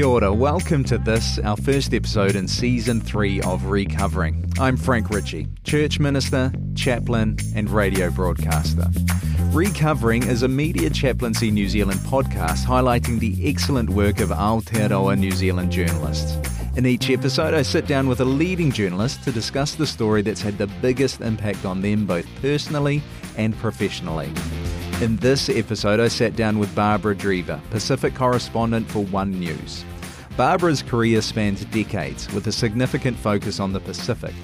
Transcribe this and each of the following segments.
Kia ora, welcome to this, our first episode in season three of Recovering. I'm Frank Ritchie, church minister, chaplain, and radio broadcaster. Recovering is a media chaplaincy New Zealand podcast highlighting the excellent work of Aotearoa New Zealand journalists. In each episode, I sit down with a leading journalist to discuss the story that's had the biggest impact on them both personally and professionally. In this episode, I sat down with Barbara Dreaver, Pacific correspondent for One News. Barbara's career spans decades with a significant focus on the Pacific.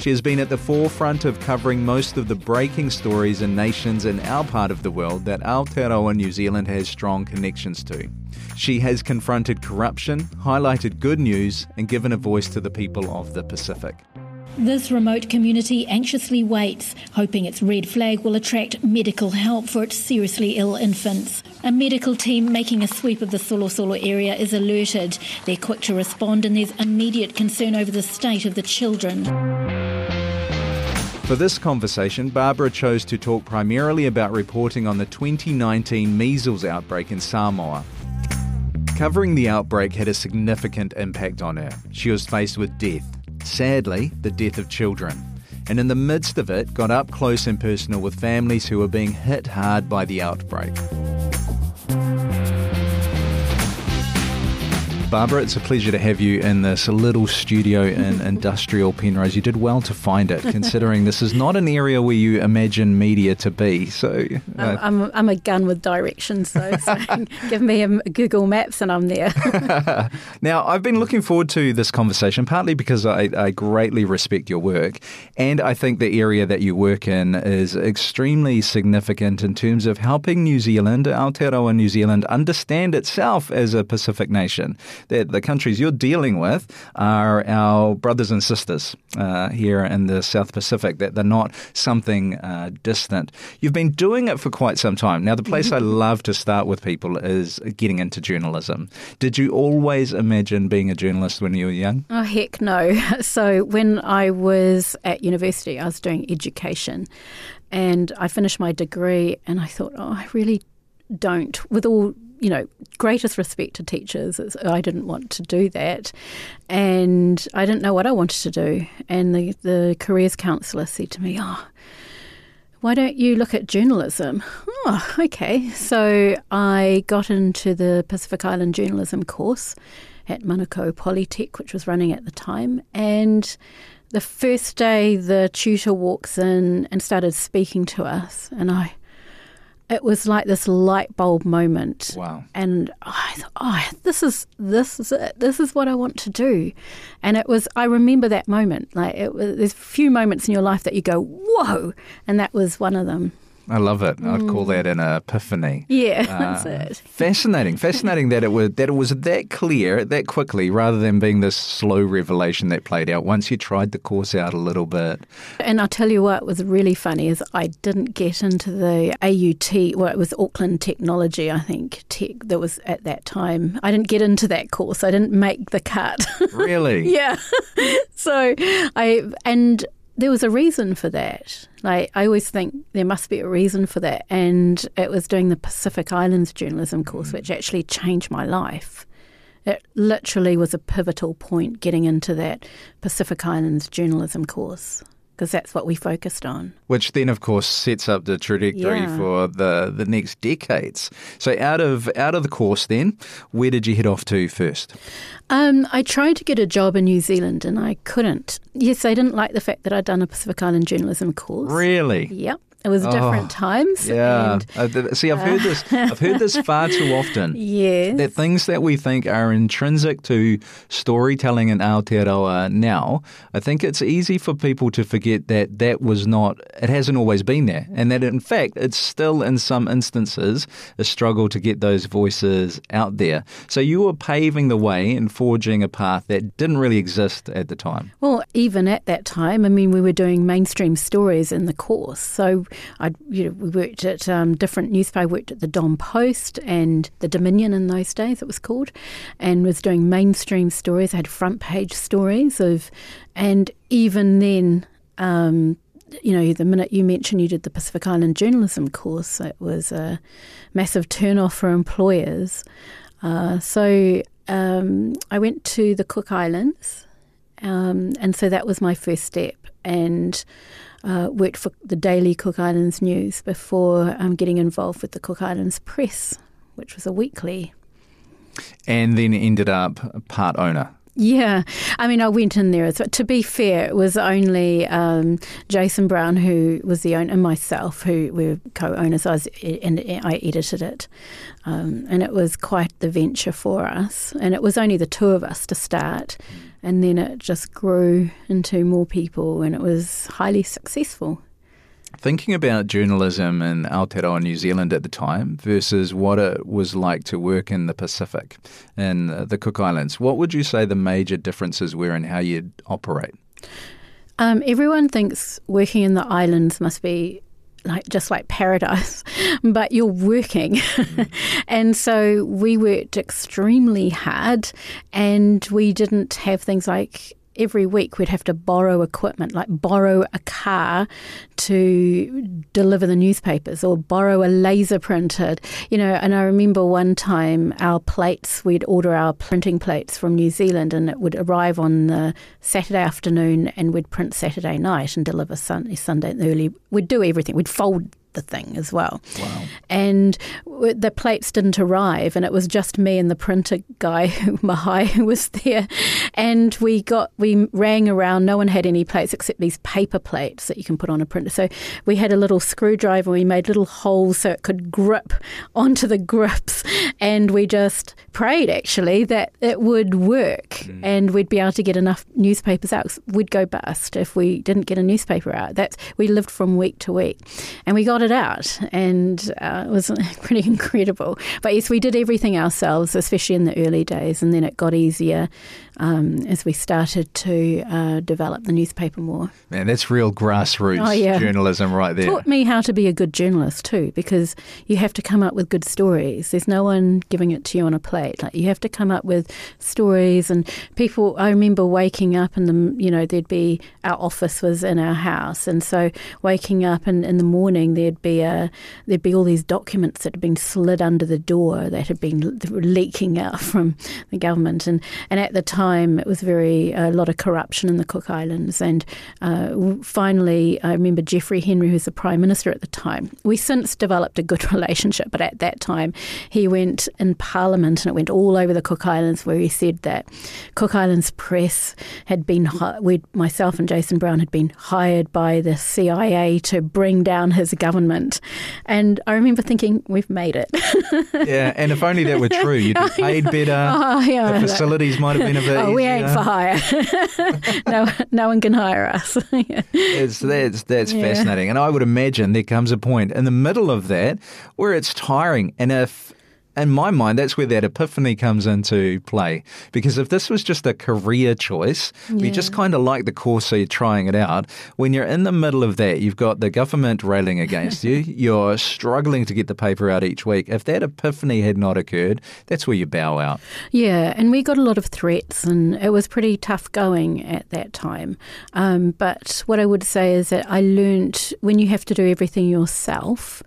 She has been at the forefront of covering most of the breaking stories in nations in our part of the world that Aotearoa New Zealand has strong connections to. She has confronted corruption, highlighted good news, and given a voice to the people of the Pacific. This remote community anxiously waits, hoping its red flag will attract medical help for its seriously ill infants. A medical team making a sweep of the Solosolo area is alerted. They're quick to respond and there's immediate concern over the state of the children. For this conversation, Barbara chose to talk primarily about reporting on the 2019 measles outbreak in Samoa. Covering the outbreak had a significant impact on her. She was faced with death, sadly, the death of children. And in the midst of it, got up close and personal with families who were being hit hard by the outbreak. Barbara, it's a pleasure to have you in this little studio in industrial Penrose. You did well to find it, considering this is not an area where you imagine media to be. So, uh, I'm, I'm, I'm, a gun with directions, though. So give me a Google Maps and I'm there. now, I've been looking forward to this conversation, partly because I, I greatly respect your work, and I think the area that you work in is extremely significant in terms of helping New Zealand, Aotearoa New Zealand, understand itself as a Pacific nation that the countries you're dealing with are our brothers and sisters uh, here in the South Pacific, that they're not something uh, distant. You've been doing it for quite some time. Now, the place I love to start with people is getting into journalism. Did you always imagine being a journalist when you were young? Oh, heck no. So, when I was at university, I was doing education and I finished my degree and I thought, oh, I really don't, with all you know, greatest respect to teachers. I didn't want to do that. And I didn't know what I wanted to do. And the, the careers counsellor said to me, Oh, why don't you look at journalism? Oh, okay. So I got into the Pacific Island journalism course at Manukau Polytech, which was running at the time. And the first day, the tutor walks in and started speaking to us. And I it was like this light bulb moment. Wow. And I thought, oh, this is this is it. This is what I want to do. And it was I remember that moment. Like it was there's a few moments in your life that you go, whoa, and that was one of them. I love it. I'd call that an epiphany. Yeah, uh, that's it. Fascinating, fascinating that it was that it was that clear that quickly, rather than being this slow revelation that played out once you tried the course out a little bit. And I'll tell you what was really funny is I didn't get into the AUT. Well, it was Auckland Technology, I think, tech that was at that time. I didn't get into that course. I didn't make the cut. Really? yeah. so I and there was a reason for that. Like I always think there must be a reason for that, and it was doing the Pacific Islands journalism course, mm. which actually changed my life. It literally was a pivotal point getting into that Pacific Islands journalism course because that's what we focused on. Which then, of course, sets up the trajectory yeah. for the, the next decades. So, out of out of the course, then, where did you head off to first? Um, I tried to get a job in New Zealand and I couldn't. Yes, I didn't like the fact that I'd done a Pacific Island journalism course. Really? Yep. It was different oh, times. Yeah. And, uh, see, I've heard this. I've heard this far too often. Yes. That things that we think are intrinsic to storytelling in Aotearoa now, I think it's easy for people to forget that that was not. It hasn't always been there, and that in fact it's still in some instances a struggle to get those voices out there. So you were paving the way and forging a path that didn't really exist at the time. Well, even at that time, I mean, we were doing mainstream stories in the course, so I you know we worked at um, different newspapers. I worked at the Dom Post and the Dominion in those days it was called, and was doing mainstream stories. I had front page stories of, and even then. Um, you know, the minute you mentioned you did the Pacific Island journalism course, it was a massive turn off for employers. Uh, so um, I went to the Cook Islands, um, and so that was my first step. And uh, worked for the Daily Cook Islands News before um, getting involved with the Cook Islands Press, which was a weekly. And then ended up part owner. Yeah, I mean, I went in there. As, to be fair, it was only um, Jason Brown who was the owner, and myself who were co-owners. I was, and I edited it, um, and it was quite the venture for us. And it was only the two of us to start, and then it just grew into more people, and it was highly successful. Thinking about journalism in Aotearoa, New Zealand at the time versus what it was like to work in the Pacific, in the Cook Islands, what would you say the major differences were in how you'd operate? Um, everyone thinks working in the islands must be like just like paradise, but you're working. and so we worked extremely hard and we didn't have things like every week we'd have to borrow equipment, like borrow a car to deliver the newspapers or borrow a laser printer. you know. And I remember one time our plates, we'd order our printing plates from New Zealand and it would arrive on the Saturday afternoon and we'd print Saturday night and deliver Sunday, Sunday early. We'd do everything. We'd fold the thing as well. Wow. And the plates didn't arrive, and it was just me and the printer guy, Mahai, who was there. And we got, we rang around. No one had any plates except these paper plates that you can put on a printer. So we had a little screwdriver. We made little holes so it could grip onto the grips, and we just prayed actually that it would work, mm. and we'd be able to get enough newspapers out. We'd go bust if we didn't get a newspaper out. That's we lived from week to week, and we got it out, and uh, it was pretty incredible. But yes, we did everything ourselves, especially in the early days, and then it got easier um, as we started to uh, develop the newspaper more. Man, that's real grassroots oh, yeah. journalism right there. Taught me how to be a good journalist too, because you have to come up with good stories. There's no one giving it to you on a plate. Like you have to come up with stories, and people. I remember waking up and the you know there'd be our office was in our house, and so waking up and in the morning there'd be a there'd be all these documents that had been slid under the door that had been leaking out from the government, and and at the time time, it was very a lot of corruption in the Cook Islands. And uh, finally, I remember Geoffrey Henry, who was the Prime Minister at the time. We since developed a good relationship, but at that time, he went in Parliament and it went all over the Cook Islands where he said that Cook Islands Press had been, we myself and Jason Brown had been hired by the CIA to bring down his government. And I remember thinking, we've made it. yeah, and if only that were true, you'd be paid better. Oh, yeah, the facilities might have been a bit oh, we ain't for hire. no, no one can hire us. it's that's that's yeah. fascinating, and I would imagine there comes a point in the middle of that where it's tiring, and if in my mind, that's where that epiphany comes into play. Because if this was just a career choice, yeah. you just kind of like the course, so you're trying it out. When you're in the middle of that, you've got the government railing against you, you're struggling to get the paper out each week. If that epiphany had not occurred, that's where you bow out. Yeah, and we got a lot of threats, and it was pretty tough going at that time. Um, but what I would say is that I learned when you have to do everything yourself,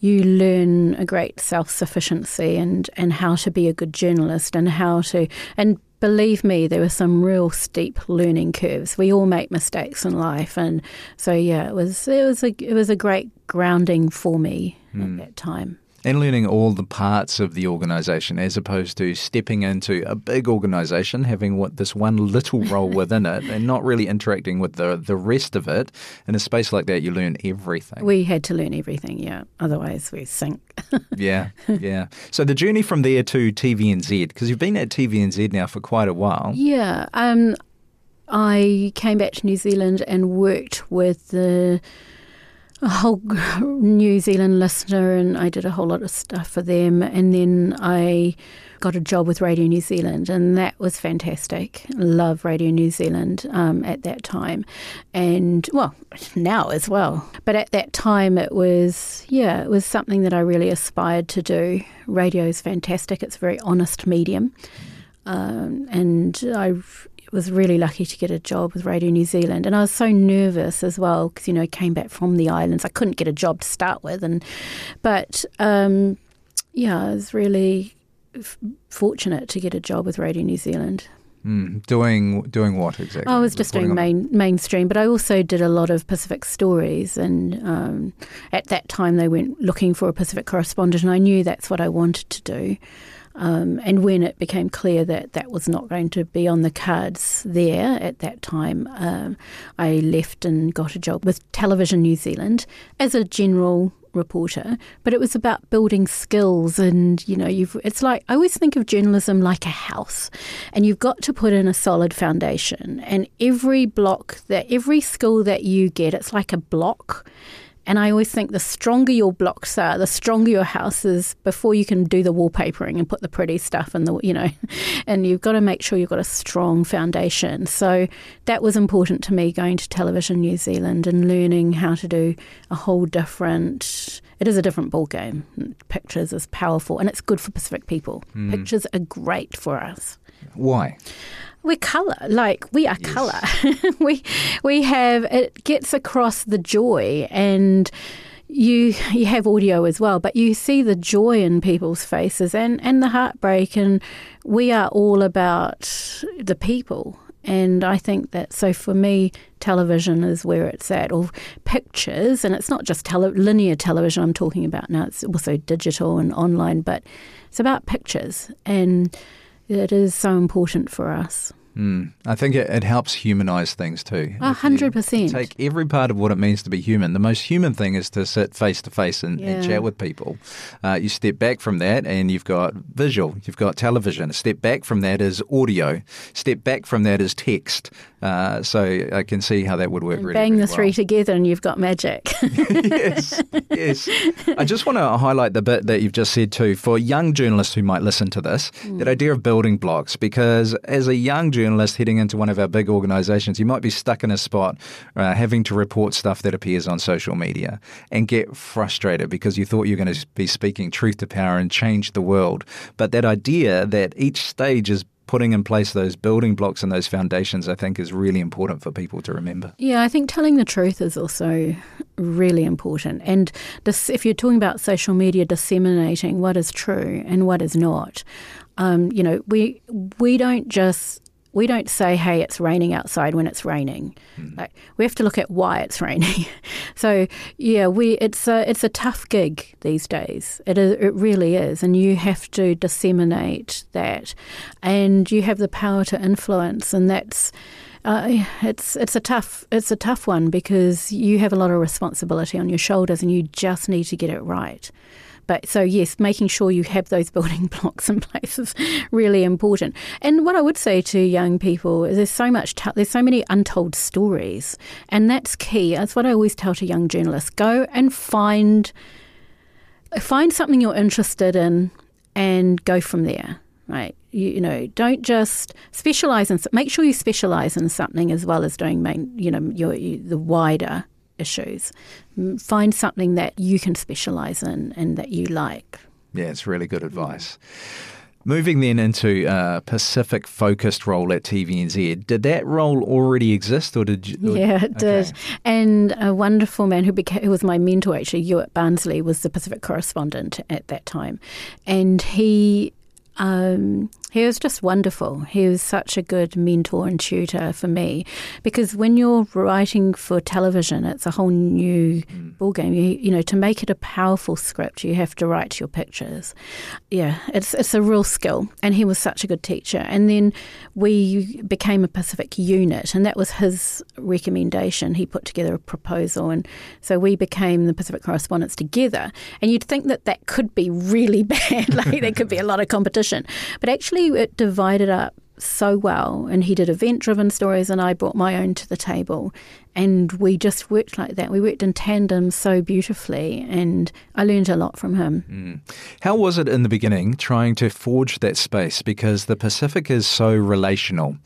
you learn a great self sufficiency and, and how to be a good journalist and how to and believe me, there were some real steep learning curves. We all make mistakes in life, and so yeah, it was it was a it was a great grounding for me mm. at hmm. that time and learning all the parts of the organization as opposed to stepping into a big organization, having what this one little role within it and not really interacting with the, the rest of it. In a space like that, you learn everything. We had to learn everything, yeah. Otherwise, we sink. yeah, yeah. So the journey from there to TVNZ, because you've been at TVNZ now for quite a while. Yeah. Um, I came back to New Zealand and worked with the a whole New Zealand listener, and I did a whole lot of stuff for them. And then I got a job with Radio New Zealand, and that was fantastic. Love Radio New Zealand um, at that time, and well, now as well. But at that time, it was yeah, it was something that I really aspired to do. Radio is fantastic; it's a very honest medium, um, and I was really lucky to get a job with Radio New Zealand, and I was so nervous as well because you know I came back from the islands. I couldn't get a job to start with, and but um, yeah, I was really f- fortunate to get a job with Radio New Zealand. Mm, doing doing what exactly? I was just doing main, mainstream, but I also did a lot of Pacific stories. And um, at that time, they went looking for a Pacific correspondent, and I knew that's what I wanted to do. Um, and when it became clear that that was not going to be on the cards there at that time, um, I left and got a job with Television New Zealand as a general reporter, but it was about building skills. And, you know, you've, it's like, I always think of journalism like a house, and you've got to put in a solid foundation. And every block that, every skill that you get, it's like a block. And I always think the stronger your blocks are, the stronger your house is before you can do the wallpapering and put the pretty stuff in the, you know, and you've got to make sure you've got a strong foundation. So that was important to me going to Television New Zealand and learning how to do a whole different, it is a different ball game. Pictures is powerful and it's good for Pacific people. Mm. Pictures are great for us. Why? We're color like we are yes. color we we have it gets across the joy and you you have audio as well but you see the joy in people's faces and and the heartbreak and we are all about the people and I think that so for me, television is where it's at, or pictures, and it's not just tele- linear television I'm talking about now, it's also digital and online, but it's about pictures. And it is so important for us. Mm. I think it, it, helps humanize things too. A hundred percent. Take every part of what it means to be human. The most human thing is to sit face to face and chat with people. Uh, you step back from that, and you've got visual. You've got television. Step back from that is audio. Step back from that is text. Uh, so I can see how that would work. And really, bang really the three together, and you've got magic. yes, yes. I just want to highlight the bit that you've just said too for young journalists who might listen to this. Mm. That idea of building blocks, because as a young journalist journalist heading into one of our big organisations, you might be stuck in a spot uh, having to report stuff that appears on social media and get frustrated because you thought you were going to be speaking truth to power and change the world. But that idea that each stage is putting in place those building blocks and those foundations, I think, is really important for people to remember. Yeah, I think telling the truth is also really important. And this, if you're talking about social media, disseminating what is true and what is not, um, you know, we we don't just we don't say, "Hey, it's raining outside" when it's raining. Mm. Like we have to look at why it's raining. so yeah, we it's a it's a tough gig these days. It is, it really is, and you have to disseminate that, and you have the power to influence, and that's. Uh, it's it's a tough it's a tough one because you have a lot of responsibility on your shoulders and you just need to get it right. But so, yes, making sure you have those building blocks in place is really important. And what I would say to young people is there's so much, t- there's so many untold stories. And that's key. That's what I always tell to young journalists go and find, find something you're interested in and go from there right? You, you, know, don't just specialize in. Make sure you specialize in something as well as doing main. You know, your, your the wider issues. Find something that you can specialise in and that you like. Yeah, it's really good advice. Moving then into a Pacific focused role at TVNZ, did that role already exist or did you? Or, yeah, it okay. did. And a wonderful man who, became, who was my mentor, actually, Hewitt Barnsley, was the Pacific correspondent at that time. And he um, he was just wonderful. He was such a good mentor and tutor for me because when you're writing for television, it's a whole new mm. ballgame. You, you know, to make it a powerful script, you have to write your pictures. Yeah, it's it's a real skill, and he was such a good teacher. And then we became a Pacific unit, and that was his recommendation. He put together a proposal, and so we became the Pacific correspondents together. And you'd think that that could be really bad, like there could be a lot of competition, but actually it divided up so well and he did event driven stories and I brought my own to the table. And we just worked like that. We worked in tandem so beautifully and I learned a lot from him. Mm. how was it in the beginning trying to forge that space? Because the Pacific is so relational.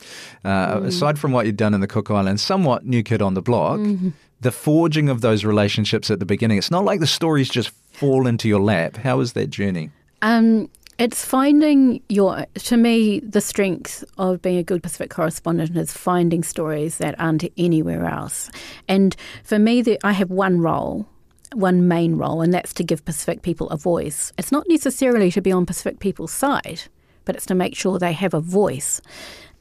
Uh, mm. aside from what you'd done in the Cook Islands somewhat new kid on the block mm-hmm. the forging of those relationships at the beginning it's not like the stories just fall into your lap. How was that journey? Um, it's finding your, to me, the strength of being a good Pacific correspondent is finding stories that aren't anywhere else. And for me, the, I have one role one main role, and that's to give Pacific people a voice. It's not necessarily to be on Pacific people's side, but it's to make sure they have a voice.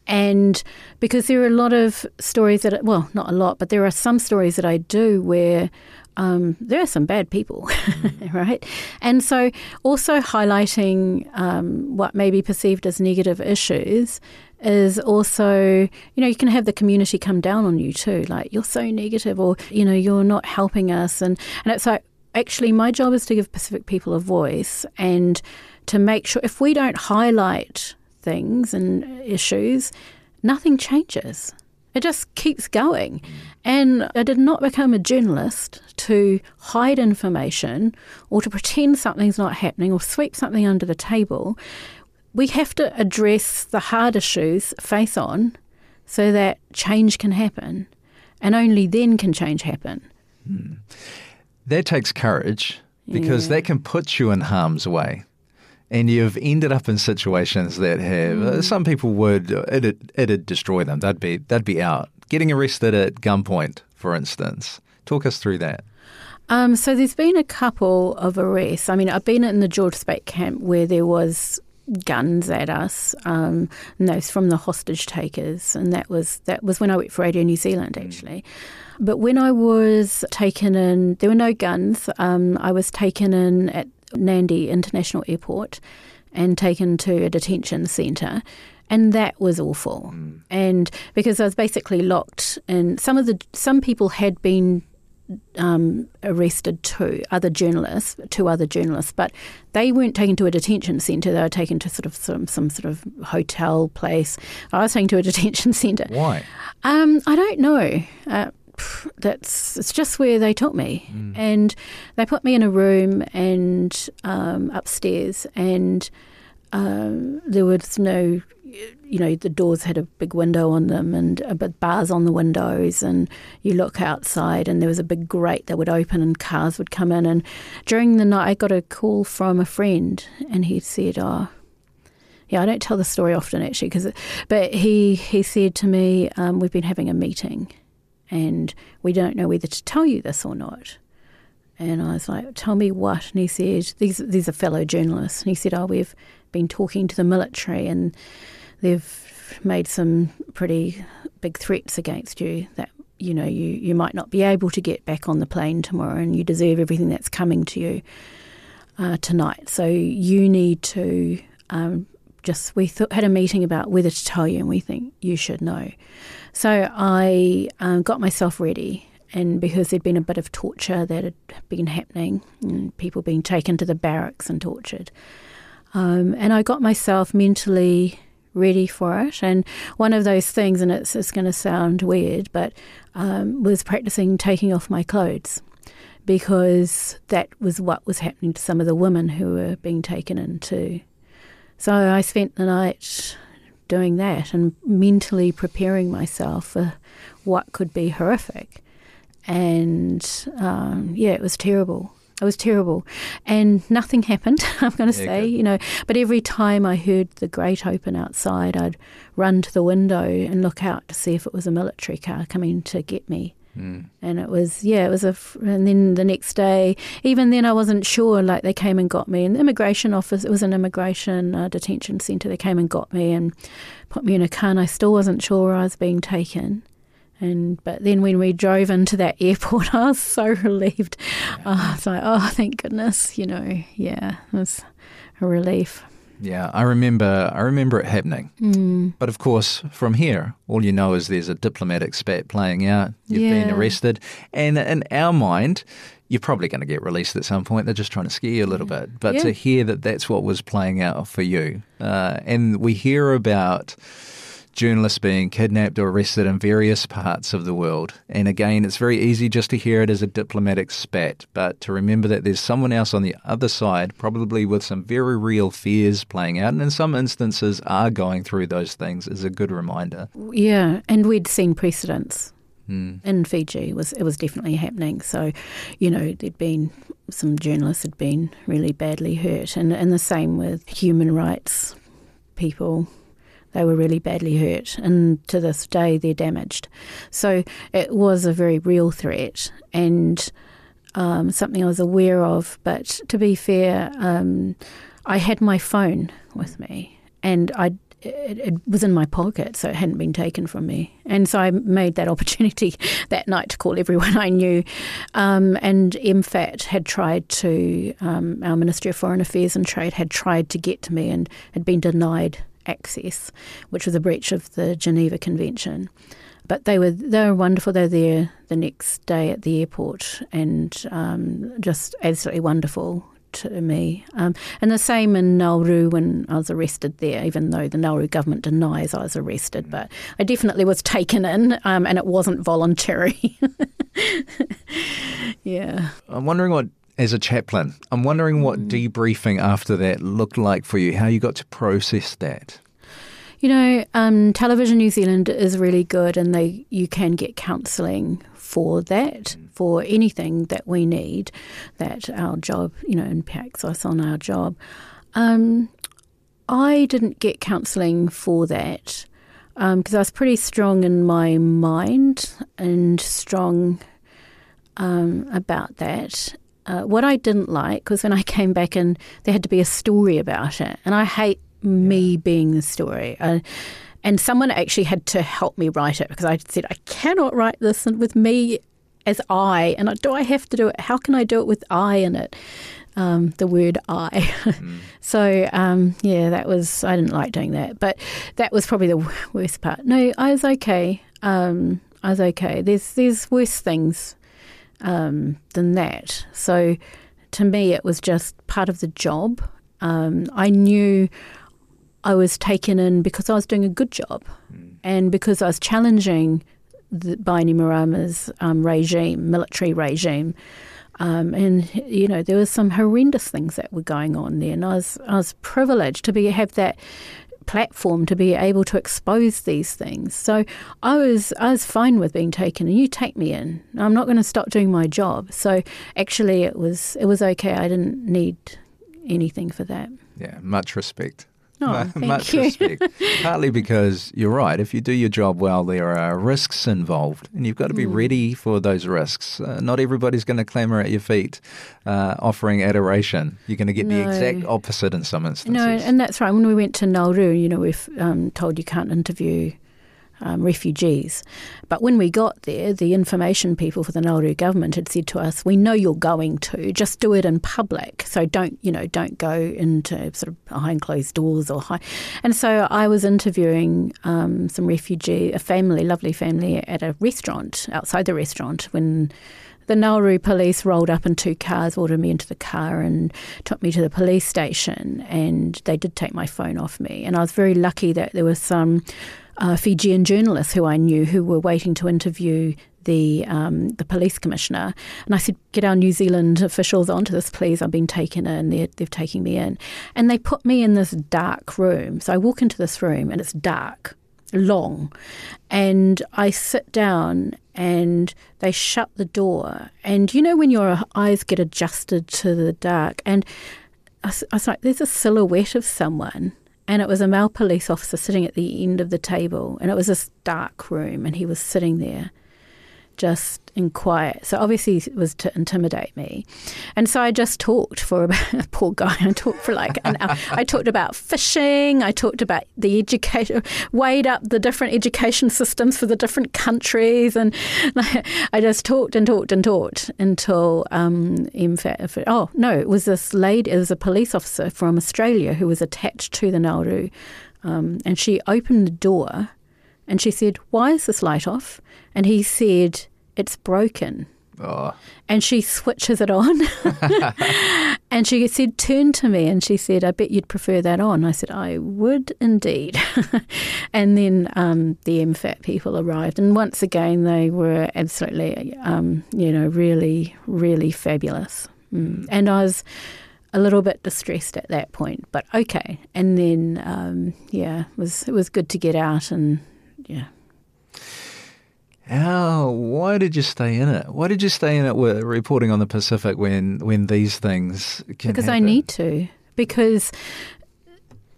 And because there are a lot of stories that, well, not a lot, but there are some stories that I do where um, there are some bad people, right? And so also highlighting um, what may be perceived as negative issues is also, you know, you can have the community come down on you too, like you're so negative or, you know, you're not helping us. And, and it's like, actually, my job is to give Pacific people a voice and to make sure if we don't highlight things and issues, nothing changes. It just keeps going. And I did not become a journalist to hide information or to pretend something's not happening or sweep something under the table. We have to address the hard issues face on so that change can happen. And only then can change happen. Hmm. That takes courage because yeah. that can put you in harm's way and you've ended up in situations that have mm. some people would it'd, it'd destroy them. They'd be they'd be out. Getting arrested at gunpoint, for instance. Talk us through that. Um, so there's been a couple of arrests. I mean, I've been in the George Speight camp where there was guns at us, um, and those from the hostage takers, and that was that was when I worked for Radio New Zealand mm. actually. But when I was taken in, there were no guns. Um, I was taken in at Nadi International Airport and taken to a detention centre. And that was awful. Mm. And because I was basically locked and some of the some people had been um, arrested too, other journalists, two other journalists, but they weren't taken to a detention centre. They were taken to sort of some, some sort of hotel place. I was taken to a detention centre. Why? Um, I don't know. Uh, that's it's just where they took me, mm. and they put me in a room and um, upstairs, and um, there was no, you know, the doors had a big window on them and uh, but bars on the windows, and you look outside, and there was a big grate that would open, and cars would come in, and during the night, I got a call from a friend, and he said, "Oh." Yeah, I don't tell the story often actually, because, but he he said to me, um, "We've been having a meeting, and we don't know whether to tell you this or not. And I was like, tell me what? And he said, these, these are fellow journalists. And he said, oh, we've been talking to the military and they've made some pretty big threats against you that, you know, you, you might not be able to get back on the plane tomorrow and you deserve everything that's coming to you uh, tonight. So you need to um, just, we th- had a meeting about whether to tell you and we think you should know. So I um, got myself ready, and because there'd been a bit of torture that had been happening, and people being taken to the barracks and tortured, um, and I got myself mentally ready for it. And one of those things, and it's, it's going to sound weird, but um, was practicing taking off my clothes because that was what was happening to some of the women who were being taken in too. So I spent the night doing that and mentally preparing myself for what could be horrific. And um, yeah, it was terrible. It was terrible. And nothing happened, I'm going to yeah, say, good. you know. But every time I heard the grate open outside, I'd run to the window and look out to see if it was a military car coming to get me. Mm. And it was, yeah, it was a, and then the next day, even then I wasn't sure, like they came and got me in the immigration office, it was an immigration uh, detention centre, they came and got me and put me in a car and I still wasn't sure where I was being taken. And, but then when we drove into that airport, I was so relieved. Yeah. Oh, I was like, oh, thank goodness, you know, yeah, it was a relief. Yeah, I remember. I remember it happening. Mm. But of course, from here, all you know is there's a diplomatic spat playing out. You've yeah. been arrested, and in our mind, you're probably going to get released at some point. They're just trying to scare you a little bit. But yeah. to hear that that's what was playing out for you, uh, and we hear about journalists being kidnapped or arrested in various parts of the world. And again, it's very easy just to hear it as a diplomatic spat, but to remember that there's someone else on the other side, probably with some very real fears playing out, and in some instances are going through those things, is a good reminder. Yeah, and we'd seen precedents. Mm. In Fiji, it was it was definitely happening. So, you know, there'd been some journalists had been really badly hurt, and and the same with human rights people they were really badly hurt, and to this day they're damaged. So it was a very real threat, and um, something I was aware of. But to be fair, um, I had my phone with me, and I it, it, was in my pocket, so it hadn't been taken from me. And so I made that opportunity that night to call everyone I knew. Um, and MFAT had tried to, um, our Ministry of Foreign Affairs and Trade had tried to get to me and had been denied access, which was a breach of the Geneva Convention. But they were they were wonderful. They were there the next day at the airport and um, just absolutely wonderful to me. Um, and the same in Nauru when I was arrested there, even though the Nauru government denies I was arrested. But I definitely was taken in um, and it wasn't voluntary. yeah. I'm wondering what, as a chaplain, I'm wondering what mm. debriefing after that looked like for you, how you got to process that. You know, um, Television New Zealand is really good, and they you can get counselling for that, for anything that we need that our job, you know, impacts us on our job. Um, I didn't get counselling for that because um, I was pretty strong in my mind and strong um, about that. Uh, what I didn't like was when I came back and there had to be a story about it, and I hate me being the story. Uh, and someone actually had to help me write it because I said, I cannot write this with me as I. And do I have to do it? How can I do it with I in it? Um, the word I. Mm. so, um, yeah, that was, I didn't like doing that. But that was probably the worst part. No, I was okay. Um, I was okay. There's, there's worse things um, than that. So, to me, it was just part of the job. Um, I knew I was taken in because I was doing a good job mm. and because I was challenging the Bainimarama's um, regime, military regime. Um, and you know there were some horrendous things that were going on there, and I was I was privileged to be have that platform to be able to expose these things. So I was I was fine with being taken, and you take me in. I'm not going to stop doing my job. So actually, it was it was okay. I didn't need anything for that. Yeah, much respect. Oh, much you. respect. Partly because you're right. If you do your job well, there are risks involved, and you've got to be mm. ready for those risks. Uh, not everybody's going to clamour at your feet, uh, offering adoration. You're going to get no. the exact opposite in some instances. No, and that's right. When we went to Nauru, you know, we've um, told you can't interview um, refugees. But when we got there, the information people for the Nauru government had said to us, "We know you're going to, just do it in public. So don't, you know, don't go into sort of behind closed doors or high." And so I was interviewing um, some refugee, a family, lovely family, at a restaurant outside the restaurant when the Nauru police rolled up in two cars, ordered me into the car, and took me to the police station. And they did take my phone off me. And I was very lucky that there were some uh, Fijian journalists who I knew who were waiting to interview the um, the police commissioner, and I said, "Get our New Zealand officials onto this, please. I've been taken in. They're, they're taking me in," and they put me in this dark room. So I walk into this room, and it's dark, long, and I sit down, and they shut the door. And you know when your eyes get adjusted to the dark, and I I was like, "There's a silhouette of someone." And it was a male police officer sitting at the end of the table, and it was this dark room, and he was sitting there just in quiet. So obviously it was to intimidate me. And so I just talked for about, poor guy, I talked for like an hour. I talked about fishing, I talked about the education, weighed up the different education systems for the different countries. And I just talked and talked and talked until, um, MFAT, oh no, it was this lady, it was a police officer from Australia who was attached to the Nauru. Um, and she opened the door and she said, Why is this light off? And he said, It's broken. Oh. And she switches it on. and she said, Turn to me. And she said, I bet you'd prefer that on. I said, I would indeed. and then um, the MFAT people arrived. And once again, they were absolutely, um, you know, really, really fabulous. Mm. And I was a little bit distressed at that point, but okay. And then, um, yeah, it was, it was good to get out and, yeah. How? Why did you stay in it? Why did you stay in it with reporting on the Pacific when when these things Because happen? I need to. Because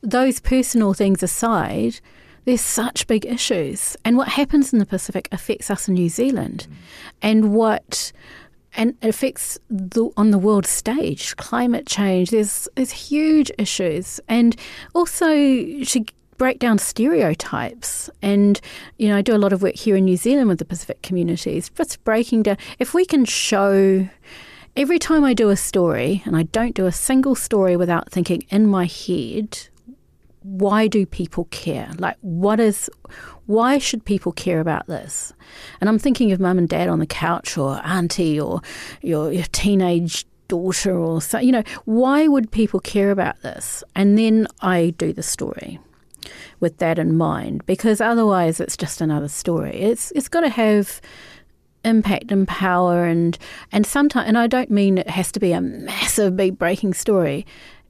those personal things aside, there's such big issues, and what happens in the Pacific affects us in New Zealand, mm. and what and it affects the, on the world stage. Climate change, there's there's huge issues, and also she break down stereotypes. And you know, I do a lot of work here in New Zealand with the Pacific communities, just breaking down. If we can show. Every time I do a story, and I don't do a single story without thinking in my head, why do people care? Like, what is, why should people care about this? And I'm thinking of mum and dad on the couch, or auntie, or your, your teenage daughter, or so, you know, why would people care about this? And then I do the story with that in mind, because otherwise it's just another story. It's it's got to have impact and power and and sometimes and I don't mean it has to be a massive big breaking story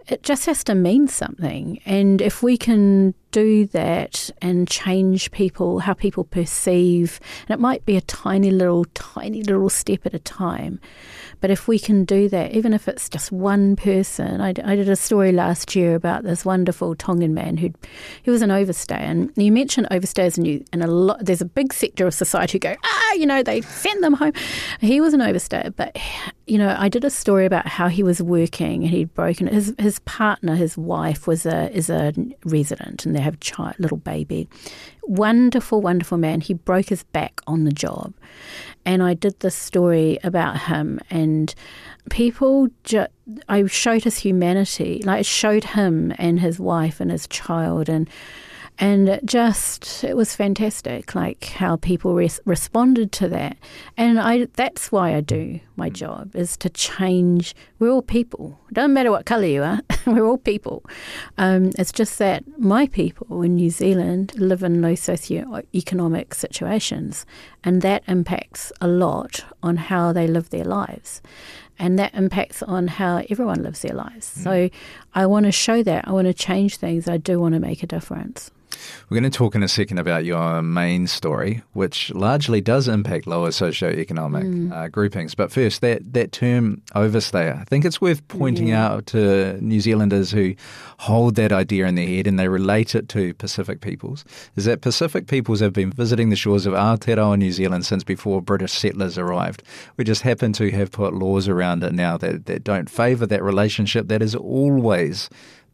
it just has to mean something. And if we can do that and change people, how people perceive, and it might be a tiny little, tiny little step at a time, but if we can do that, even if it's just one person, I, I did a story last year about this wonderful Tongan man who he was an overstay, and you mentioned overstays, and you and a lot there's a big sector of society who go ah, you know, they send them home. He was an overstay, but you know, I did a story about how he was working and he'd broken his his partner, his wife was a is a resident, and they have a child, little baby. Wonderful, wonderful man. He broke his back on the job, and I did this story about him and people ju- I showed his humanity like it showed him and his wife and his child and and it just it was fantastic like how people res- responded to that and i that's why i do my mm. job is to change we're all people it doesn't matter what color you are we're all people um, it's just that my people in new zealand live in low socioeconomic situations and that impacts a lot on how they live their lives and that impacts on how everyone lives their lives. Mm. So I want to show that. I want to change things. I do want to make a difference. We're going to talk in a second about your main story, which largely does impact lower socioeconomic mm. uh, groupings. But first, that, that term overstayer, I think it's worth pointing yeah. out to New Zealanders who hold that idea in their head and they relate it to Pacific peoples, is that Pacific peoples have been visiting the shores of Aotearoa, New Zealand, since before British settlers arrived. We just happen to have put laws around it now that, that don't favour that relationship that is always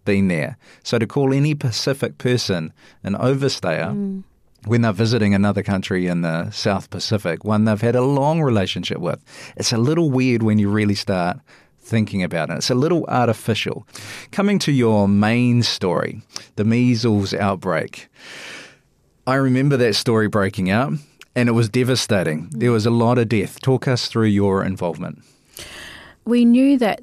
been there. So to call any Pacific person an overstayer mm. when they're visiting another country in the South Pacific, one they've had a long relationship with, it's a little weird when you really start thinking about it. It's a little artificial. Coming to your main story, the measles outbreak. I remember that story breaking out and it was devastating. There was a lot of death. Talk us through your involvement. We knew that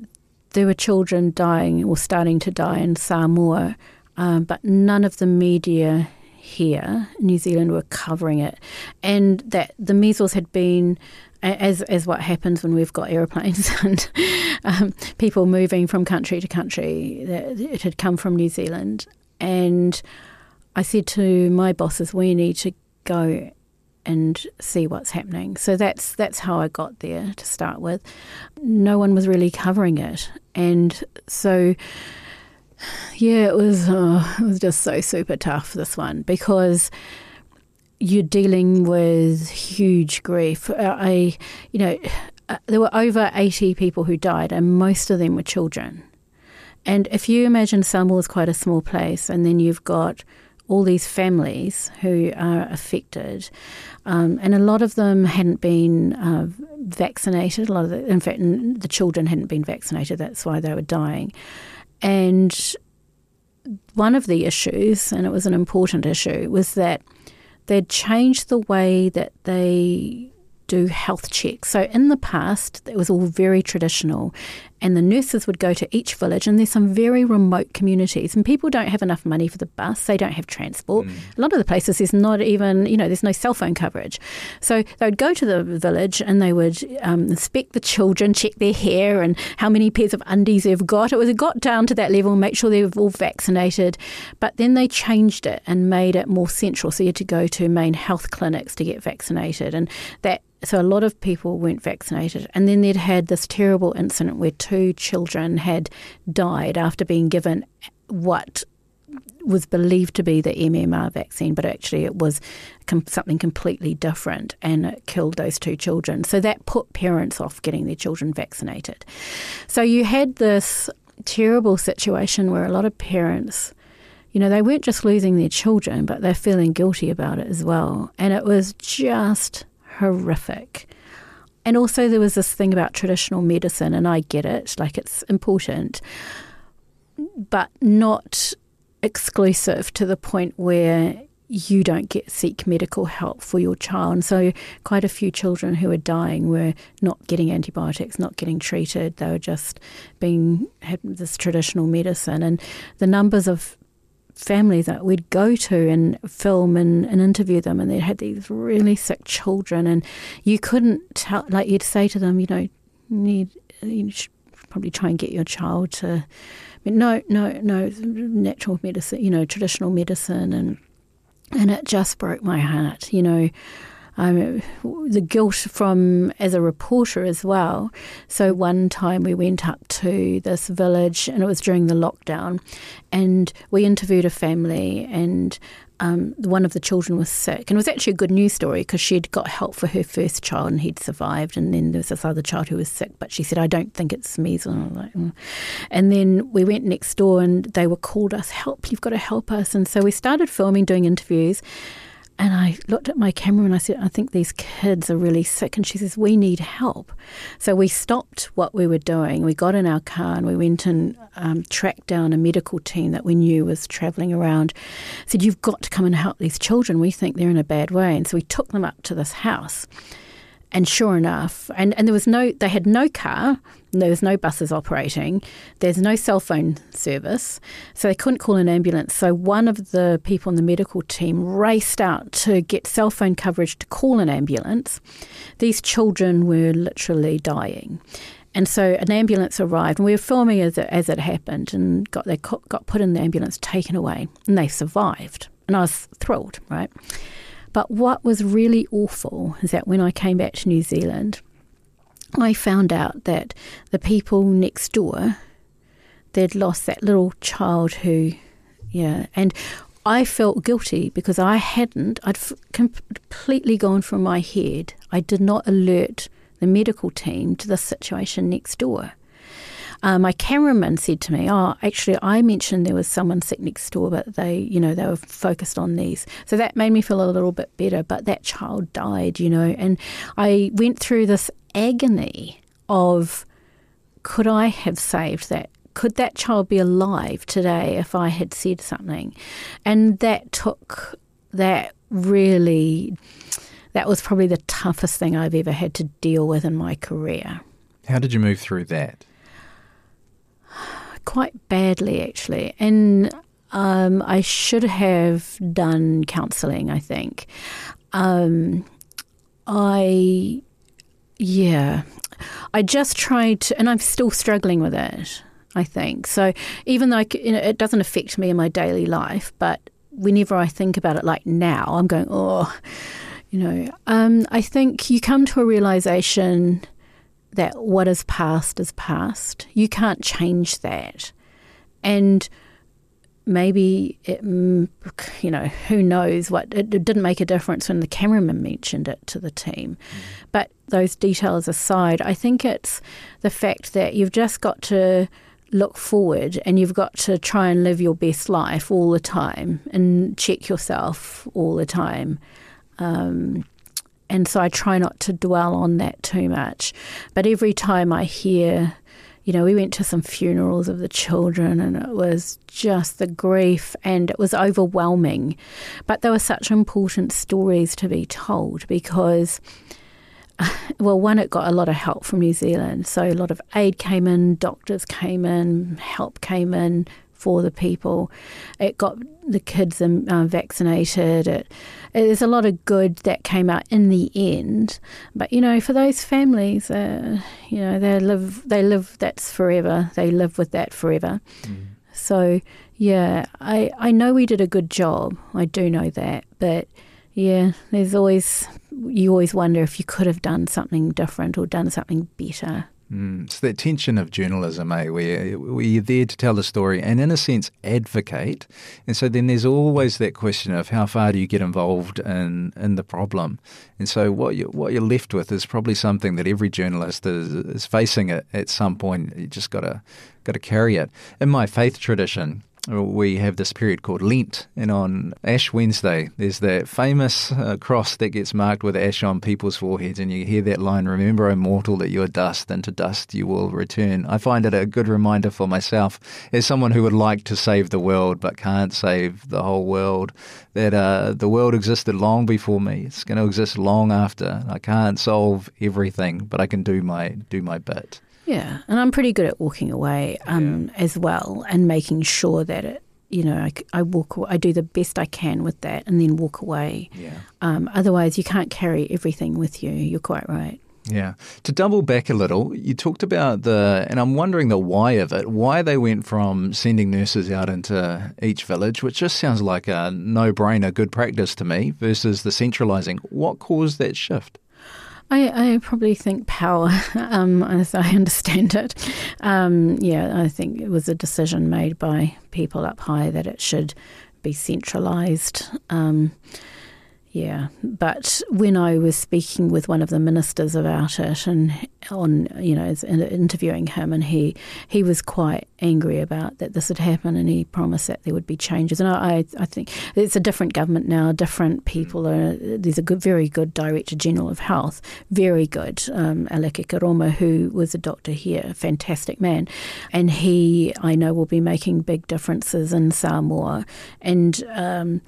there were children dying or starting to die in Samoa, um, but none of the media here in New Zealand were covering it, and that the measles had been. As as what happens when we've got aeroplanes and um, people moving from country to country, that it had come from New Zealand, and I said to my bosses, "We need to go and see what's happening. So that's that's how I got there to start with. No one was really covering it, and so yeah, it was uh, it was just so super tough this one because you're dealing with huge grief. Uh, I you know uh, there were over 80 people who died, and most of them were children. And if you imagine Samoa is quite a small place, and then you've got all these families who are affected, um, and a lot of them hadn't been uh, vaccinated. A lot of, the, in fact, the children hadn't been vaccinated. That's why they were dying. And one of the issues, and it was an important issue, was that they'd changed the way that they do health checks. So in the past, it was all very traditional, and the nurses would go to each village, and there's some very remote communities, and people don't have enough money for the bus, they don't have transport. Mm. A lot of the places there's not even, you know, there's no cell phone coverage. So they would go to the village and they would um, inspect the children, check their hair and how many pairs of undies they've got. It was it got down to that level, and make sure they were all vaccinated. But then they changed it and made it more central. So you had to go to main health clinics to get vaccinated, and that so a lot of people weren't vaccinated. And then they'd had this terrible incident where two children had died after being given what was believed to be the MMR vaccine, but actually it was com- something completely different and it killed those two children. So that put parents off getting their children vaccinated. So you had this terrible situation where a lot of parents you know, they weren't just losing their children, but they're feeling guilty about it as well. And it was just horrific. And also, there was this thing about traditional medicine, and I get it, like it's important, but not exclusive to the point where you don't get seek medical help for your child. And so quite a few children who are dying were not getting antibiotics, not getting treated. They were just being had this traditional medicine. And the numbers of families that we'd go to and film and, and interview them and they had these really sick children and you couldn't tell like you'd say to them, you know, need you should probably try and get your child to I mean, no, no, no, natural medicine, you know, traditional medicine and and it just broke my heart, you know um, the guilt from as a reporter as well. So one time we went up to this village, and it was during the lockdown, and we interviewed a family, and um, one of the children was sick, and it was actually a good news story because she'd got help for her first child and he'd survived, and then there was this other child who was sick, but she said, "I don't think it's measles." And, like, mm. and then we went next door, and they were called us, "Help! You've got to help us!" And so we started filming, doing interviews, and I looked at my camera and I said, I think these kids are really sick. And she says, We need help. So we stopped what we were doing. We got in our car and we went and um, tracked down a medical team that we knew was travelling around. Said, You've got to come and help these children. We think they're in a bad way. And so we took them up to this house. And sure enough, and, and there was no, they had no car, there was no buses operating, there's no cell phone service, so they couldn't call an ambulance. So one of the people on the medical team raced out to get cell phone coverage to call an ambulance. These children were literally dying. And so an ambulance arrived, and we were filming as it, as it happened, and got they got put in the ambulance, taken away, and they survived. And I was thrilled, right? But what was really awful is that when I came back to New Zealand, I found out that the people next door, they'd lost that little child who, yeah, and I felt guilty because I hadn't, I'd f- completely gone from my head. I did not alert the medical team to the situation next door. Uh, my cameraman said to me, "Oh, actually, I mentioned there was someone sick next door, but they, you know, they were focused on these." So that made me feel a little bit better. But that child died, you know, and I went through this agony of, could I have saved that? Could that child be alive today if I had said something? And that took that really. That was probably the toughest thing I've ever had to deal with in my career. How did you move through that? Quite badly, actually. And um, I should have done counselling, I think. Um, I, yeah, I just tried to, and I'm still struggling with it, I think. So even though you know, it doesn't affect me in my daily life, but whenever I think about it, like now, I'm going, oh, you know, um, I think you come to a realization that what is past is past. You can't change that. And maybe, it, mm, you know, who knows what, it, it, didn't make a difference when the cameraman mentioned it to the team. Mm. But those details aside, I think it's the fact that you've just got to look forward and you've got to try and live your best life all the time and check yourself all the time. Um, and so I try not to dwell on that too much. But every time I hear, you know, we went to some funerals of the children and it was just the grief and it was overwhelming. But there were such important stories to be told because, well, one, it got a lot of help from New Zealand. So a lot of aid came in, doctors came in, help came in, for the people. It got the kids uh, vaccinated. It, there's a lot of good that came out in the end. But you know, for those families, uh, you know, they live they live that's forever. They live with that forever. Mm. So yeah, I I know we did a good job. I do know that, but yeah, there's always you always wonder if you could have done something different or done something better. Mm, it's that tension of journalism, eh? Where, where you're there to tell the story and, in a sense, advocate. And so then there's always that question of how far do you get involved in, in the problem? And so what, you, what you're left with is probably something that every journalist is, is facing at, at some point. You just got to got to carry it. In my faith tradition, we have this period called Lent, and on Ash Wednesday, there's that famous uh, cross that gets marked with ash on people's foreheads, and you hear that line, Remember, O mortal, that you are dust, and to dust you will return. I find it a good reminder for myself, as someone who would like to save the world but can't save the whole world, that uh, the world existed long before me. It's going to exist long after. I can't solve everything, but I can do my do my bit. Yeah, and I'm pretty good at walking away um, yeah. as well and making sure that it, you know, I, I, walk, I do the best I can with that, and then walk away. Yeah. Um, otherwise, you can't carry everything with you. You're quite right. Yeah. To double back a little, you talked about the, and I'm wondering the why of it, why they went from sending nurses out into each village, which just sounds like a no brainer, good practice to me, versus the centralising. What caused that shift? I, I probably think power, um, as I understand it. Um, yeah, I think it was a decision made by people up high that it should be centralised. Um, yeah, but when I was speaking with one of the ministers about it, and on you know interviewing him, and he he was quite angry about that this had happened, and he promised that there would be changes. And I I think it's a different government now, different people. Are, there's a good, very good Director General of Health, very good um, Alec Ekeroma, who was a doctor here, a fantastic man, and he I know will be making big differences in Samoa, and. Um,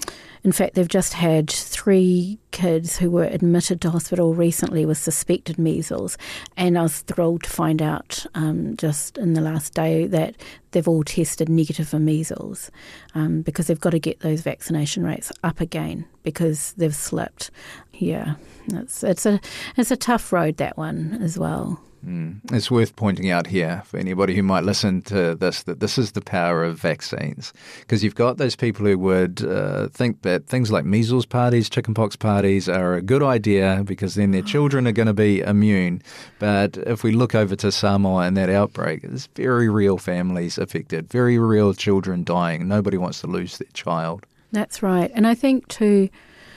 in fact, they've just had three kids who were admitted to hospital recently with suspected measles, and I was thrilled to find out um, just in the last day that they've all tested negative for measles um, because they've got to get those vaccination rates up again because they've slipped. Yeah, it's it's a it's a tough road that one as well. Mm. It's worth pointing out here for anybody who might listen to this that this is the power of vaccines. Because you've got those people who would uh, think that things like measles parties, chickenpox parties are a good idea because then their children are going to be immune. But if we look over to Samoa and that outbreak, there's very real families affected, very real children dying. Nobody wants to lose their child. That's right. And I think, too,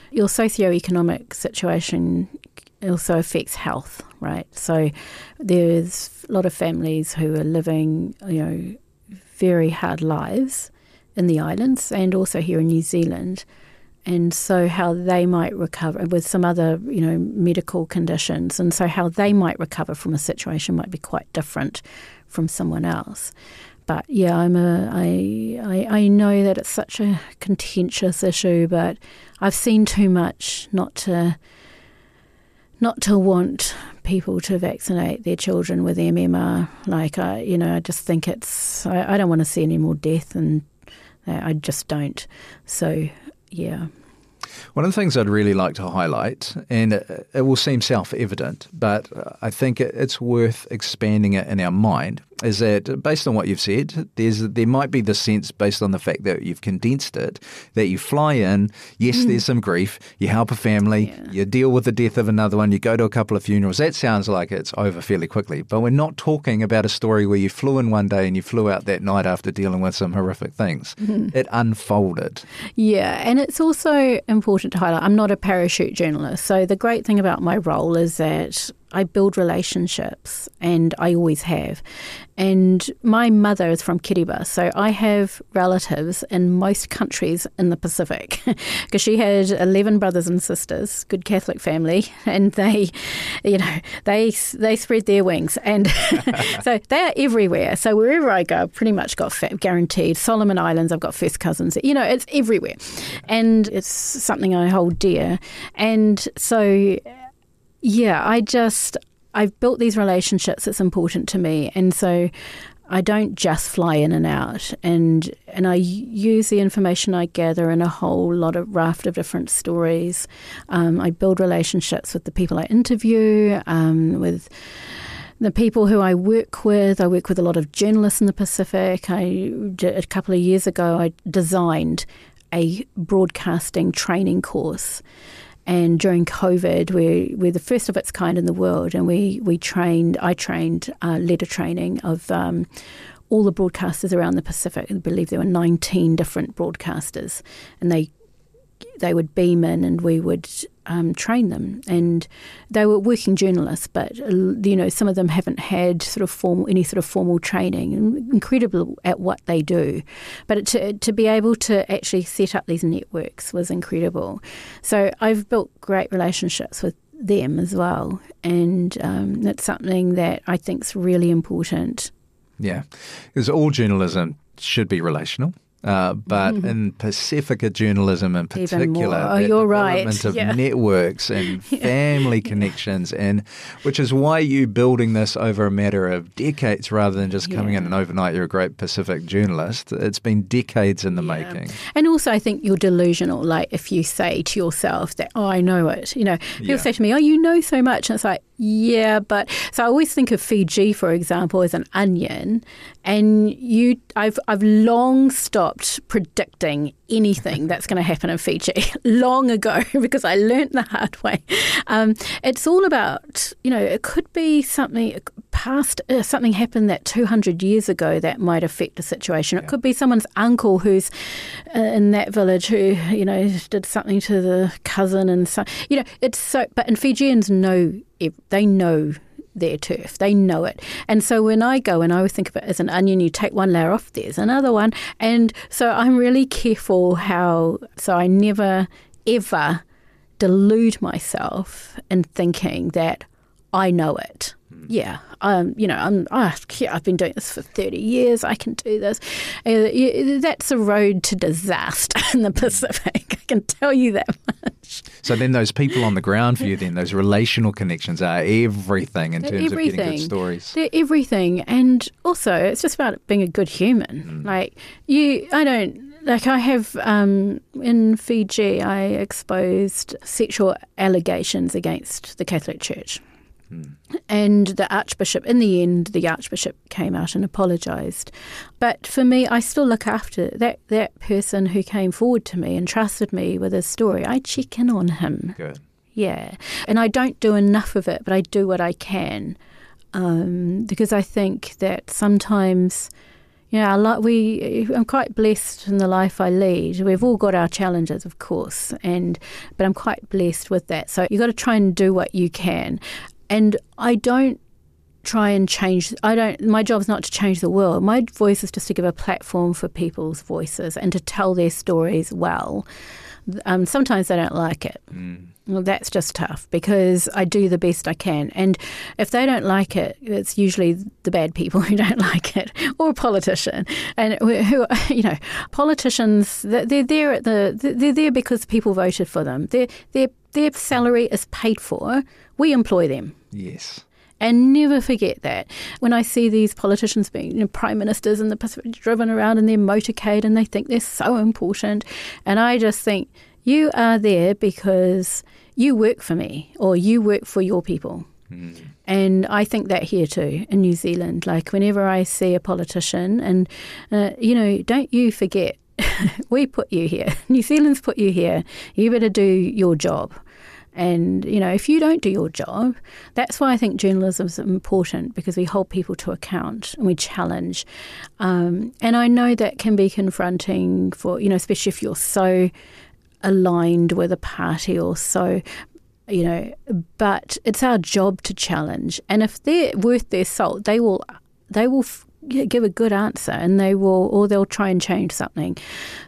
your socio-economic situation also affects health, right? So there's a lot of families who are living, you know, very hard lives in the islands and also here in New Zealand. And so, how they might recover with some other, you know, medical conditions, and so how they might recover from a situation might be quite different from someone else. But yeah, I'm a, I, I, I know that it's such a contentious issue, but I've seen too much not to not to want people to vaccinate their children with MMR. Like, I, you know, I just think it's, I, I don't want to see any more death, and I just don't. So, yeah. One of the things I'd really like to highlight, and it, it will seem self evident, but I think it's worth expanding it in our mind, is that based on what you've said, there's there might be the sense based on the fact that you've condensed it that you fly in. Yes, mm. there's some grief. You help a family. Yeah. You deal with the death of another one. You go to a couple of funerals. That sounds like it's over fairly quickly. But we're not talking about a story where you flew in one day and you flew out that night after dealing with some horrific things. Mm. It unfolded. Yeah, and it's also important to highlight. I'm not a parachute journalist, so the great thing about my role is that I build relationships, and I always have. And my mother is from Kiribati, so I have relatives in most countries in the Pacific because she had 11 brothers and sisters, good Catholic family, and they, you know, they they spread their wings. And so they are everywhere. So wherever I go, I've pretty much got guaranteed. Solomon Islands, I've got first cousins. You know, it's everywhere. And it's something I hold dear. And so yeah, I just I've built these relationships. It's important to me, and so I don't just fly in and out, and and I use the information I gather in a whole lot of raft of different stories. Um, I build relationships with the people I interview, um, with the people who I work with. I work with a lot of journalists in the Pacific. I a couple of years ago I designed a broadcasting training course And during COVID, we're, we're the first of its kind in the world, and we, we trained, I trained, uh, training of um, all the broadcasters around the Pacific. I believe there were 19 different broadcasters, and they they would beam in and we would um, train them. And they were working journalists, but uh, you know some of them haven't had sort of formal any sort of formal training. Incredible at what they do, but to to be able to actually set up these networks was incredible. So I've built great relationships with them as well, and um, that's something that I think is really important. Yeah, because all journalism should be relational. Uh, but mm-hmm. in Pacifica journalism in particular, oh, you're right. of yeah. networks and family connections, and which is why you building this over a matter of decades rather than just coming yeah. in and overnight. You're a great Pacific journalist. It's been decades in the yeah. making. And also, I think you're delusional. Like if you say to yourself that, "Oh, I know it," you know, people say to me, "Oh, you know so much," and it's like, yeah, but so I always think of Fiji, for example, as an onion, and you, I've, I've long stopped predicting anything that's going to happen in Fiji long ago because I learnt the hard way. Um, it's all about, you know, it could be something past, uh, something happened that 200 years ago that might affect the situation. It yeah. could be someone's uncle who's uh, in that village who, you know, did something to the cousin and so, you know, it's so, but in Fijians know, they know their turf. They know it. And so when I go and I always think of it as an onion, you take one layer off, there's another one. And so I'm really careful how, so I never ever delude myself in thinking that I know it. Yeah, um, you know, I'm, I've been doing this for 30 years. I can do this. Uh, that's a road to disaster in the Pacific. I can tell you that much. So then those people on the ground for you, then those relational connections are everything in They're terms everything. of getting good stories. They're everything, and also it's just about being a good human. Mm. Like you, I don't like I have um, in Fiji, I exposed sexual allegations against the Catholic Church. And the Archbishop, in the end, the Archbishop came out and apologised. But for me, I still look after that, that person who came forward to me and trusted me with his story. I check in on him. Good. Yeah. And I don't do enough of it, but I do what I can. Um, because I think that sometimes. Yeah, like we, I'm quite blessed in the life I lead. We've all got our challenges, of course, and but I'm quite blessed with that. So you've got to try and do what you can. And I don't try and change I don't my job is not to change the world. My voice is just to give a platform for people's voices and to tell their stories well. Um, sometimes they don't like it. Mm. Well, that's just tough because I do the best I can. And if they don't like it, it's usually the bad people who don't like it or a politician. And who, you know, politicians, they're there at the, they're there because people voted for them. Their, their, their salary is paid for. We employ them. Yes. And never forget that. When I see these politicians being you know, prime ministers in the Pacific driven around in their motorcade and they think they're so important, and I just think, you are there because you work for me or you work for your people. Mm. And I think that here too in New Zealand. Like whenever I see a politician, and uh, you know, don't you forget, we put you here. New Zealand's put you here. You better do your job. And, you know, if you don't do your job, that's why I think journalism is important because we hold people to account and we challenge. Um, and I know that can be confronting for, you know, especially if you're so aligned with a party or so you know but it's our job to challenge and if they're worth their salt they will they will give a good answer and they will or they'll try and change something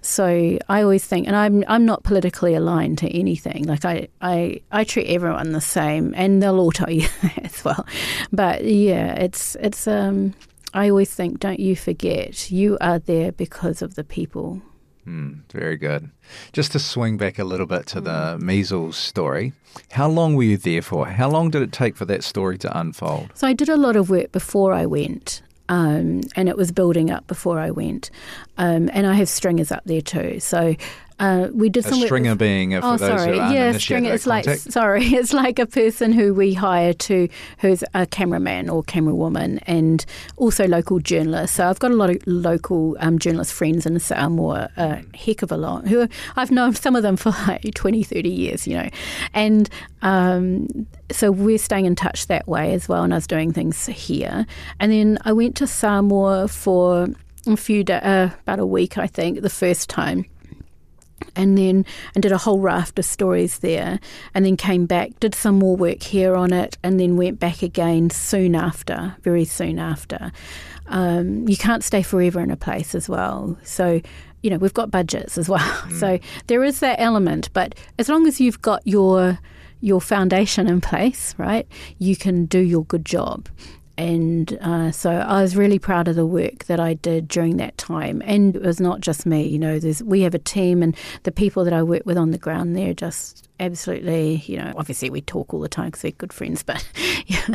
so i always think and i'm i'm not politically aligned to anything like i i, I treat everyone the same and they'll all tell you as well but yeah it's it's um i always think don't you forget you are there because of the people Mm, very good. Just to swing back a little bit to the measles story, how long were you there for? How long did it take for that story to unfold? So I did a lot of work before I went. Um, and it was building up before I went. Um, and I have stringers up there too. So uh, we did a some stringer with, being for oh, those sorry. who yeah, stringer. It's like contact. sorry, it's like a person who we hire to who's a cameraman or camera woman, and also local journalists. So I've got a lot of local um, journalist friends in Samoa, a heck of a lot. Who I've known some of them for like 20, 30 years, you know, and. Um, so we're staying in touch that way as well, and I was doing things here. And then I went to Samoa for a few days, uh, about a week, I think, the first time and then and did a whole raft of stories there and then came back did some more work here on it and then went back again soon after very soon after. Um, you can't stay forever in a place as well. So you know we've got budgets as well. Mm. so there is that element but as long as you've got your your foundation in place right you can do your good job and uh, so I was really proud of the work that I did during that time. And it was not just me, you know, there's, we have a team, and the people that I work with on the ground, they're just absolutely, you know, obviously we talk all the time because we're good friends, but yeah,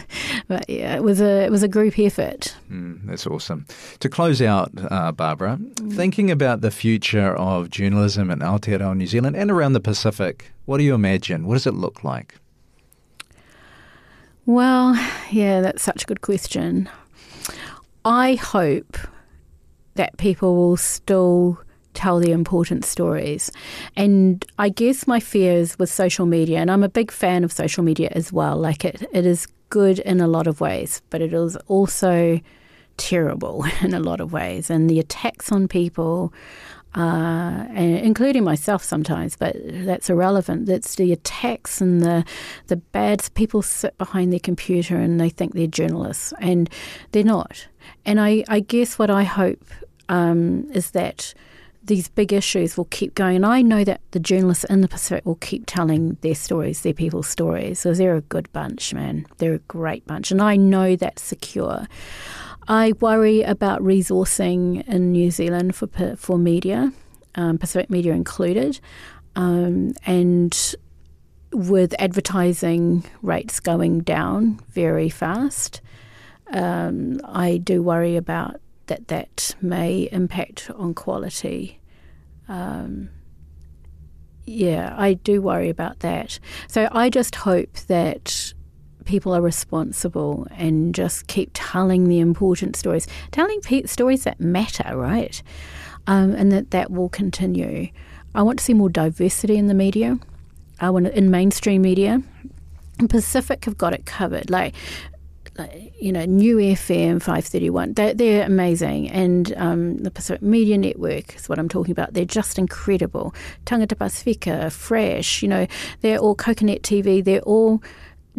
but yeah, it was a it was a group effort. Mm, that's awesome. To close out, uh, Barbara, mm. thinking about the future of journalism in Aotearoa, New Zealand, and around the Pacific, what do you imagine? What does it look like? Well, yeah, that's such a good question. I hope that people will still tell the important stories. And I guess my fears with social media, and I'm a big fan of social media as well, like it, it is good in a lot of ways, but it is also terrible in a lot of ways. And the attacks on people, uh, including myself sometimes, but that's irrelevant. It's the attacks and the the bad people sit behind their computer and they think they're journalists, and they're not. And I, I guess what I hope um, is that these big issues will keep going. And I know that the journalists in the Pacific will keep telling their stories, their people's stories. So they're a good bunch, man. They're a great bunch. And I know that's secure. I worry about resourcing in New Zealand for for media, um, Pacific media included, um, and with advertising rates going down very fast, um, I do worry about that that may impact on quality. Um, yeah, I do worry about that. So I just hope that people are responsible and just keep telling the important stories, telling pe- stories that matter, right? Um, and that that will continue. I want to see more diversity in the media. I want in mainstream media. Pacific have got it covered. Like like, you know, Niu FM 531, they're, they're amazing. And um, the Pacific Media Network is what I'm talking about. They're just incredible. Tagata Pasifika, Fresh, you know, they're all Coconut TV, they're all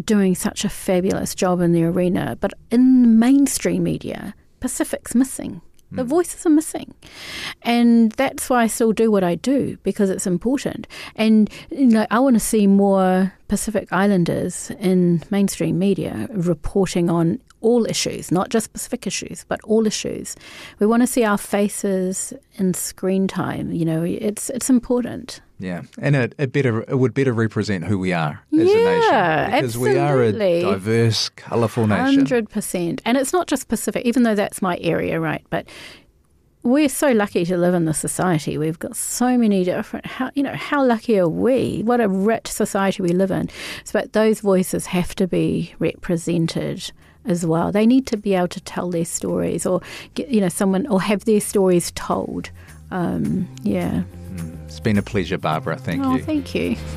doing such a fabulous job in the arena, but in mainstream media, Pacific's missing. The hmm. voices are missing. And that's why I still do what I do because it's important. And you know, I want to see more Pacific Islanders in mainstream media reporting on all issues, not just Pacific issues, but all issues. We want to see our faces in screen time. You know, it's it's important. Yeah, and it, it better it would better represent who we are as yeah, a nation because absolutely. we are a diverse, colourful nation. Hundred percent, and it's not just Pacific, even though that's my area, right? But we're so lucky to live in this society. We've got so many different. How you know how lucky are we? What a rich society we live in. But those voices have to be represented as well. They need to be able to tell their stories, or get, you know, someone or have their stories told. Um, yeah. It's been a pleasure, Barbara. Thank oh, you. Thank you.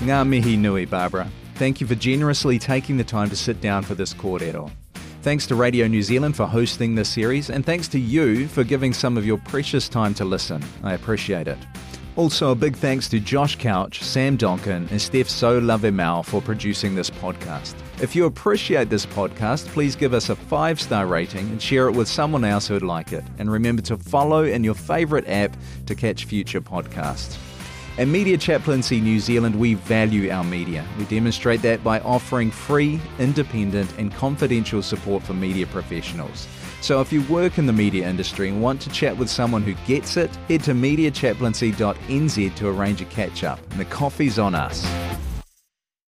Ngā mihi nui, Barbara. Thank you for generously taking the time to sit down for this kōrero. Thanks to Radio New Zealand for hosting this series, and thanks to you for giving some of your precious time to listen. I appreciate it. Also, a big thanks to Josh Couch, Sam Donkin, and Steph So Lavemau for producing this podcast. If you appreciate this podcast, please give us a five star rating and share it with someone else who'd like it. And remember to follow in your favourite app to catch future podcasts. At Media Chaplaincy New Zealand, we value our media. We demonstrate that by offering free, independent, and confidential support for media professionals. So if you work in the media industry and want to chat with someone who gets it, head to mediachaplaincy.nz to arrange a catch up. And the coffee's on us.